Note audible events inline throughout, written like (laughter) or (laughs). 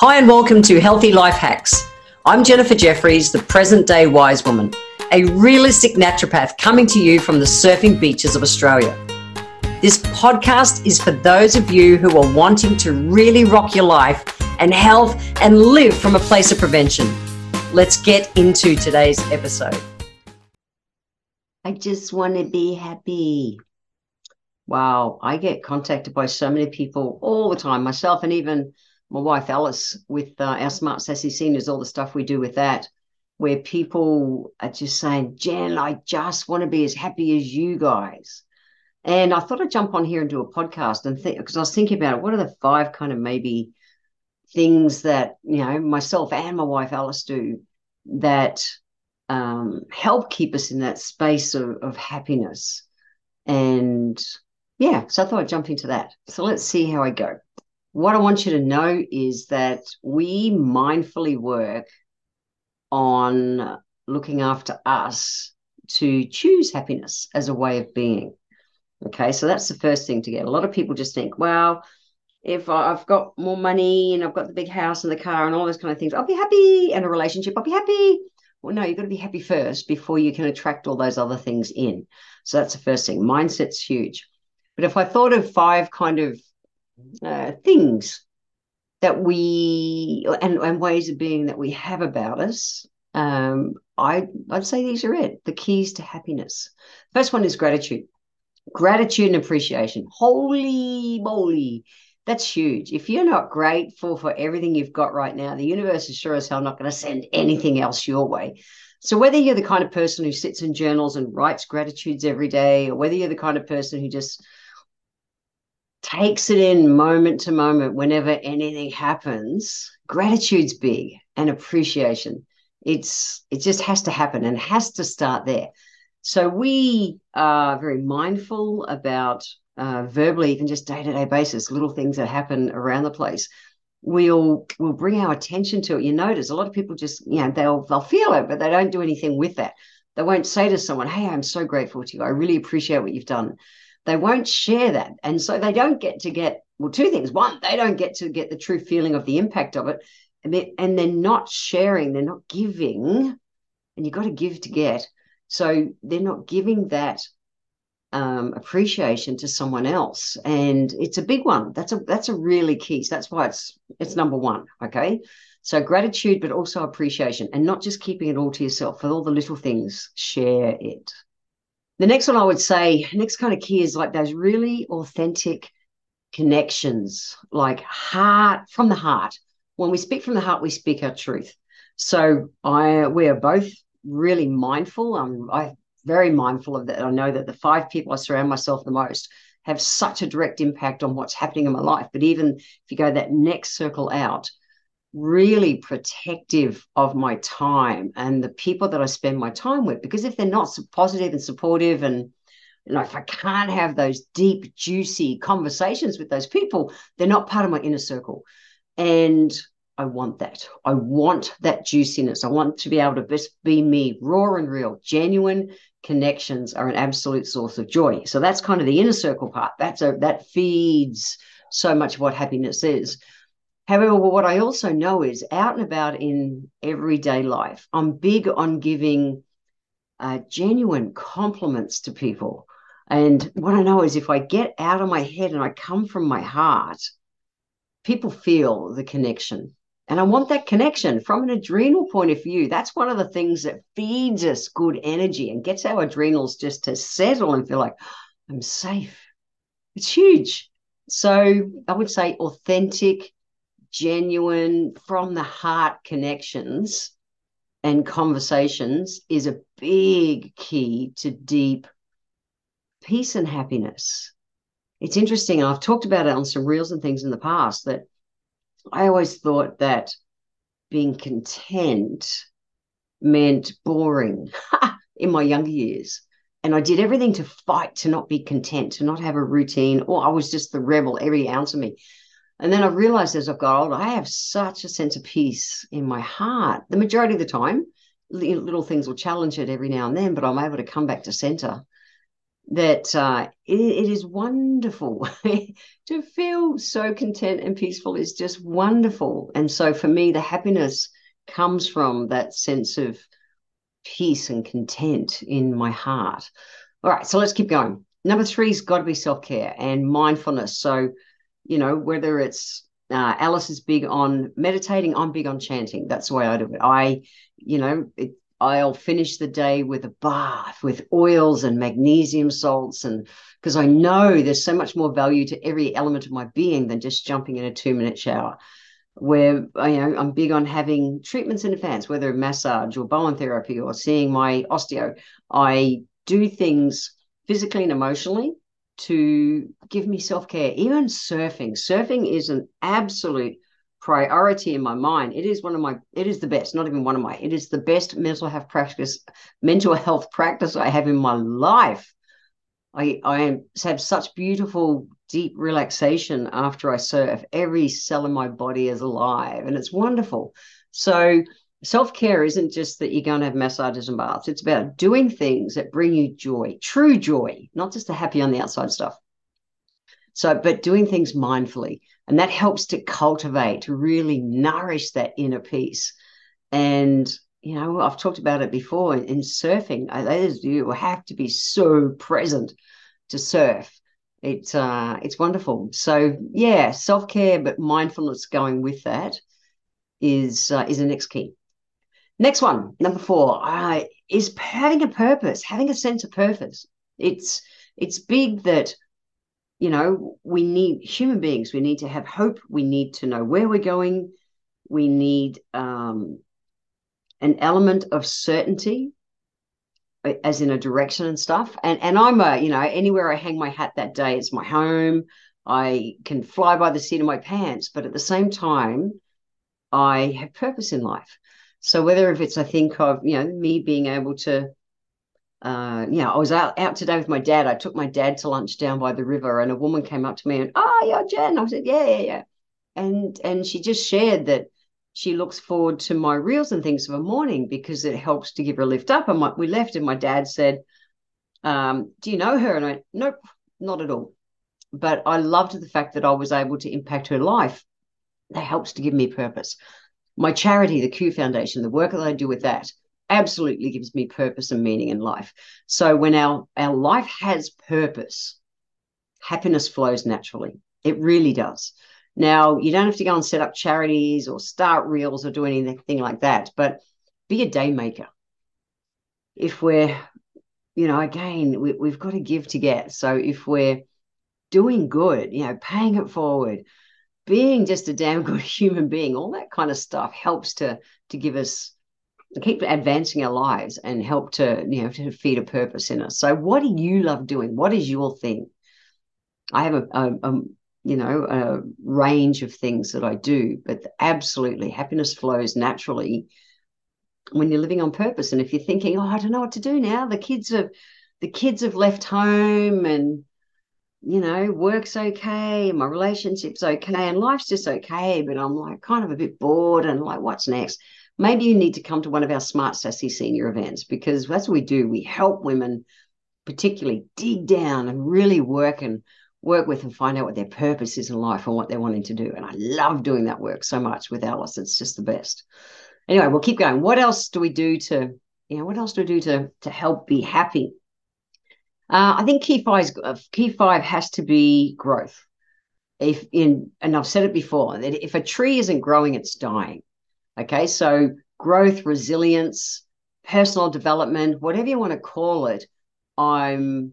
Hi, and welcome to Healthy Life Hacks. I'm Jennifer Jeffries, the present day wise woman, a realistic naturopath coming to you from the surfing beaches of Australia. This podcast is for those of you who are wanting to really rock your life and health and live from a place of prevention. Let's get into today's episode. I just want to be happy. Wow, I get contacted by so many people all the time, myself and even my wife Alice with uh, our Smart Sassy Seniors, all the stuff we do with that, where people are just saying, Jen, I just want to be as happy as you guys. And I thought I'd jump on here and do a podcast and think, because I was thinking about it, what are the five kind of maybe things that, you know, myself and my wife Alice do that um, help keep us in that space of, of happiness. And yeah, so I thought I'd jump into that. So let's see how I go what I want you to know is that we mindfully work on looking after us to choose happiness as a way of being. Okay, so that's the first thing to get. A lot of people just think, well, if I've got more money and I've got the big house and the car and all those kind of things, I'll be happy. And a relationship, I'll be happy. Well, no, you've got to be happy first before you can attract all those other things in. So that's the first thing. Mindset's huge. But if I thought of five kind of uh, things that we and, and ways of being that we have about us um, I, I'd say these are it the keys to happiness. First one is gratitude. Gratitude and appreciation. Holy moly, that's huge. If you're not grateful for everything you've got right now, the universe is sure as hell not going to send anything else your way. So, whether you're the kind of person who sits in journals and writes gratitudes every day, or whether you're the kind of person who just takes it in moment to moment whenever anything happens. Gratitude's big and appreciation. It's it just has to happen and has to start there. So we are very mindful about uh, verbally even just day-to-day basis little things that happen around the place. We'll we'll bring our attention to it. You notice a lot of people just you know they'll they'll feel it but they don't do anything with that. They won't say to someone hey i'm so grateful to you. I really appreciate what you've done they won't share that. And so they don't get to get, well, two things. One, they don't get to get the true feeling of the impact of it. And they're, not sharing, they're not giving. And you've got to give to get. So they're not giving that um, appreciation to someone else, and it's a big one. That's a that's a really key. So that's why it's it's number one. Okay, so gratitude, but also appreciation, and not just keeping it all to yourself. For all the little things, share it. The next one I would say, next kind of key is like those really authentic connections, like heart from the heart. When we speak from the heart, we speak our truth. So I we are both really mindful. I'm I very mindful of that. I know that the five people I surround myself the most have such a direct impact on what's happening in my life. But even if you go that next circle out, really protective of my time and the people that I spend my time with. Because if they're not positive and supportive, and you know, if I can't have those deep, juicy conversations with those people, they're not part of my inner circle. And I want that. I want that juiciness. I want to be able to just be me, raw and real, genuine connections are an absolute source of joy. So that's kind of the inner circle part. That's a that feeds so much of what happiness is. However, what I also know is out and about in everyday life, I'm big on giving uh, genuine compliments to people. And what I know is if I get out of my head and I come from my heart, people feel the connection. And I want that connection from an adrenal point of view. That's one of the things that feeds us good energy and gets our adrenals just to settle and feel like, I'm safe. It's huge. So I would say authentic genuine, from the heart connections and conversations is a big key to deep peace and happiness. It's interesting. I've talked about it on some reels and things in the past that I always thought that being content meant boring (laughs) in my younger years. And I did everything to fight to not be content, to not have a routine, or I was just the rebel, every ounce of me. And then I realized as I've got older, I have such a sense of peace in my heart. The majority of the time, little things will challenge it every now and then, but I'm able to come back to center. that uh, it, it is wonderful (laughs) to feel so content and peaceful is just wonderful. And so for me, the happiness comes from that sense of peace and content in my heart. All right, so let's keep going. Number three's got to be self care and mindfulness. So, you know, whether it's uh, Alice is big on meditating, I'm big on chanting. That's the way I do it. I, you know, it, I'll finish the day with a bath with oils and magnesium salts and because I know there's so much more value to every element of my being than just jumping in a two minute shower. Where you know I'm big on having treatments in advance, whether massage or Bowen therapy or seeing my osteo. I do things physically and emotionally to give me self care. Even surfing, surfing is an absolute priority in my mind. It is one of my, it is the best, not even one of my, it is the best mental health practice, mental health practice I have in my life. I, I have such beautiful, deep relaxation after I surf. Every cell in my body is alive and it's wonderful. So, self care isn't just that you're going to have massages and baths, it's about doing things that bring you joy, true joy, not just the happy on the outside stuff. So, but doing things mindfully. And that helps to cultivate, to really nourish that inner peace. And, you know, I've talked about it before in, in surfing. You have to be so present to surf. It's uh, it's wonderful. So yeah, self care, but mindfulness going with that is uh, is the next key. Next one, number four, uh, is having a purpose, having a sense of purpose. It's it's big that you know, we need human beings, we need to have hope, we need to know where we're going, we need um, an element of certainty uh, as in a direction and stuff. And and i'm a you know anywhere i hang my hat that day it's my home. I can fly by the seat of my pants but at the same time i have purpose in life so whether if it's i think of you know me being able to uh, you know, I was out, out today with my dad. I took my dad to lunch down by the river, and a woman came up to me and, oh, yeah, Jen. I said, yeah, yeah, yeah. And and she just shared that she looks forward to my reels and things of a morning because it helps to give her a lift up. And my, we left, and my dad said, um, "Do you know her?" And I, nope, not at all. But I loved the fact that I was able to impact her life. That helps to give me purpose. My charity, the Q Foundation, the work that I do with that absolutely gives me purpose and meaning in life. So when our, our life has purpose, happiness flows naturally. It really does. Now, you don't have to go and set up charities or start reels or do anything like that, but be a day maker. If we're, you know, again, we, we've got to give to get. So if we're doing good, you know, paying it forward, being just a damn good (laughs) human being, all that kind of stuff helps to to give us keep advancing our lives and help to you know to feed a purpose in us. So what do you love doing? What is your thing? I have a, a, a you know a range of things that i do but absolutely happiness flows naturally when you're living on purpose. And if you're thinking oh i don't know what to do now. The kids have the kids have left home and you know work's okay my relationship's okay and life's just okay but i'm like kind of a bit bored and like what's next maybe you need to come to one of our Smart Sassy senior events because that's what we do. We help women, particularly, dig down and really work and work with and find out what their purpose is in life and what they're wanting to do. And I love doing that work so much with Alice. It's just the best. Anyway, we'll keep going. What else do we do to, you know, what else do we do to to help be happy? Uh, I think key five uh, key five has to be growth. If in and I've said it before that if a tree isn't growing, it's dying. Okay, so growth, resilience, personal development, whatever you want to call it. I'm,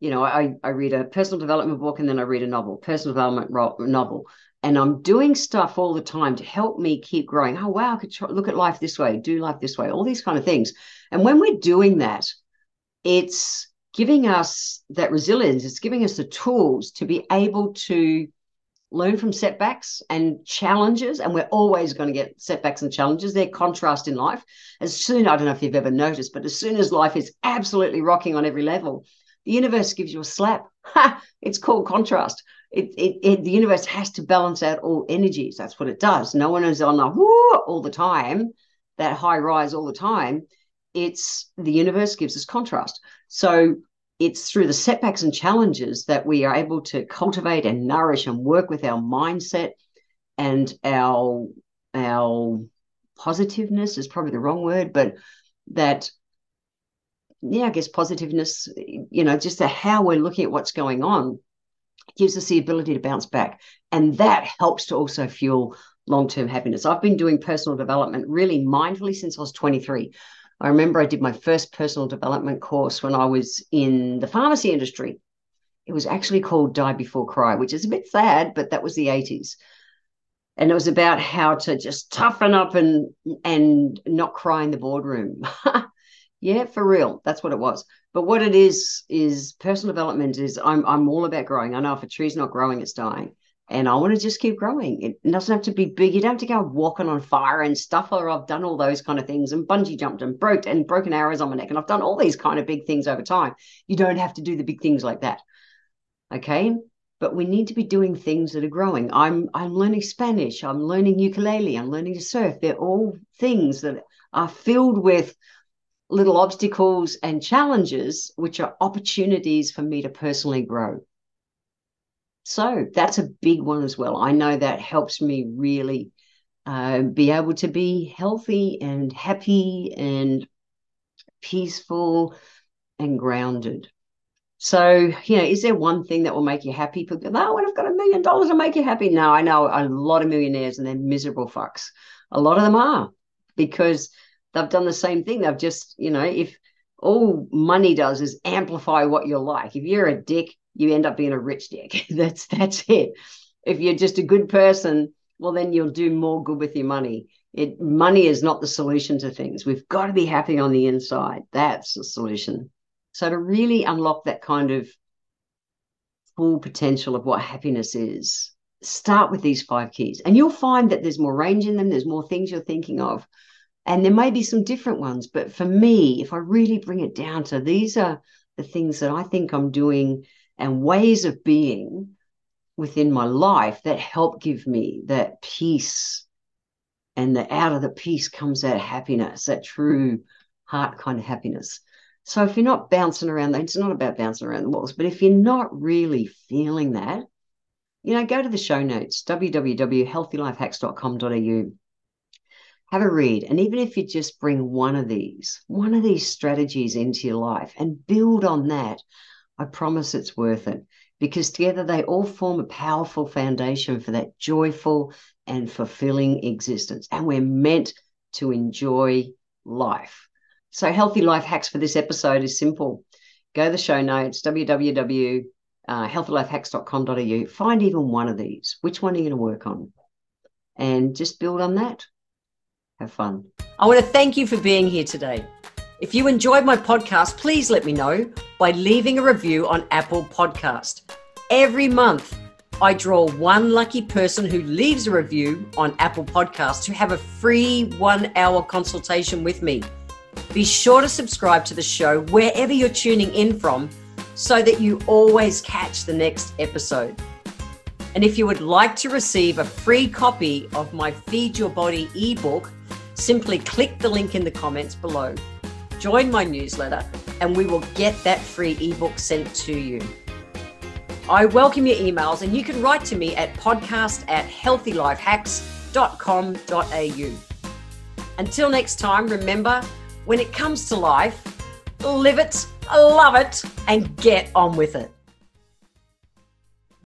you know, I, I read a personal development book and then I read a novel, personal development novel. And I'm doing stuff all the time to help me keep growing. Oh, wow, I could try, look at life this way, do life this way, all these kind of things. And when we're doing that, it's giving us that resilience, it's giving us the tools to be able to learn from setbacks and challenges, and we're always going to get setbacks and challenges. They're contrast in life. As soon, I don't know if you've ever noticed, but as soon as life is absolutely rocking on every level, the universe gives you a slap. (laughs) Ha! It's called contrast. It, it, it, the universe has to balance out all energies. That's what it does. No one is on the whoo all the time, that high rise all the time. It's the universe gives us contrast. So it's through the setbacks and challenges that we are able to cultivate and nourish and work with our mindset and our our positiveness is probably the wrong word, but that yeah, I guess positiveness, you know, just how we're looking at what's going on gives us the ability to bounce back. And that helps to also fuel long term happiness. I've been doing personal development really mindfully since I was 23. I remember I did my first personal development course when I was in the pharmacy industry. It was actually called Die Before Cry, which is a bit sad, but that was the 80s. And it was about how to just toughen up and and not cry in the boardroom. (laughs) yeah, for real. That's what it was. But what it is is personal development is I'm I'm all about growing. I know if a tree's not growing, it's dying and I want to just keep growing. It doesn't have to be big. You don't have to go walking on fire and stuff. Or I've done all those kind of things and bungee jumped and broke and broken arrows on my neck. And I've done all these kind of big things over time. You don't have to do the big things like that. Okay. But we need to be doing things that are growing. I'm I'm learning Spanish. I'm learning ukulele. I'm learning to surf. They're all things that are filled with little obstacles and challenges, which are opportunities for me to personally grow. So that's a big one as well. I know that helps me really uh, be able to be healthy and happy and peaceful and grounded. So, you know, is there one thing that will make you happy? People go, oh, when I've got a million dollars to make you happy. No, I know a lot of millionaires and they're miserable fucks. A lot of them are because they've done the same thing. They've just, you know, if all money does is amplify what you're like. If you're a dick, you end up being a rich dick. (laughs) that's that's it. If you're just a good person, well, then you'll do more good with your money. It money is not the solution to things. We've got to be happy on the inside. That's the solution. So to really unlock that kind of full potential of what happiness is, start with these five keys. And you'll find that there's more range in them, there's more things you're thinking of. And there may be some different ones, but for me, if I really bring it down to these are the things that I think I'm doing and ways of being within my life that help give me that peace. And the out of the peace comes that happiness, that true heart kind of happiness. So if you're not bouncing around, it's not about bouncing around the walls, but if you're not really feeling that, you know, go to the show notes, www.healthylifehacks.com.au. Have a read. And even if you just bring one of these, one of these strategies into your life and build on that, I promise it's worth it because together they all form a powerful foundation for that joyful and fulfilling existence. And we're meant to enjoy life. So, healthy life hacks for this episode is simple. Go to the show notes, www.healthylifehacks.com.au. Find even one of these. Which one are you going to work on? And just build on that. Have fun. I want to thank you for being here today. If you enjoyed my podcast, please let me know by leaving a review on Apple Podcast. Every month, I draw one lucky person who leaves a review on Apple Podcast to have a free one hour consultation with me. Be sure to subscribe to the show wherever you're tuning in from so that you always catch the next episode. And if you would like to receive a free copy of my Feed Your Body ebook, simply click the link in the comments below join my newsletter, and we will get that free ebook sent to you. I welcome your emails, and you can write to me at podcast at healthylifehacks.com.au. Until next time, remember when it comes to life, live it, love it, and get on with it.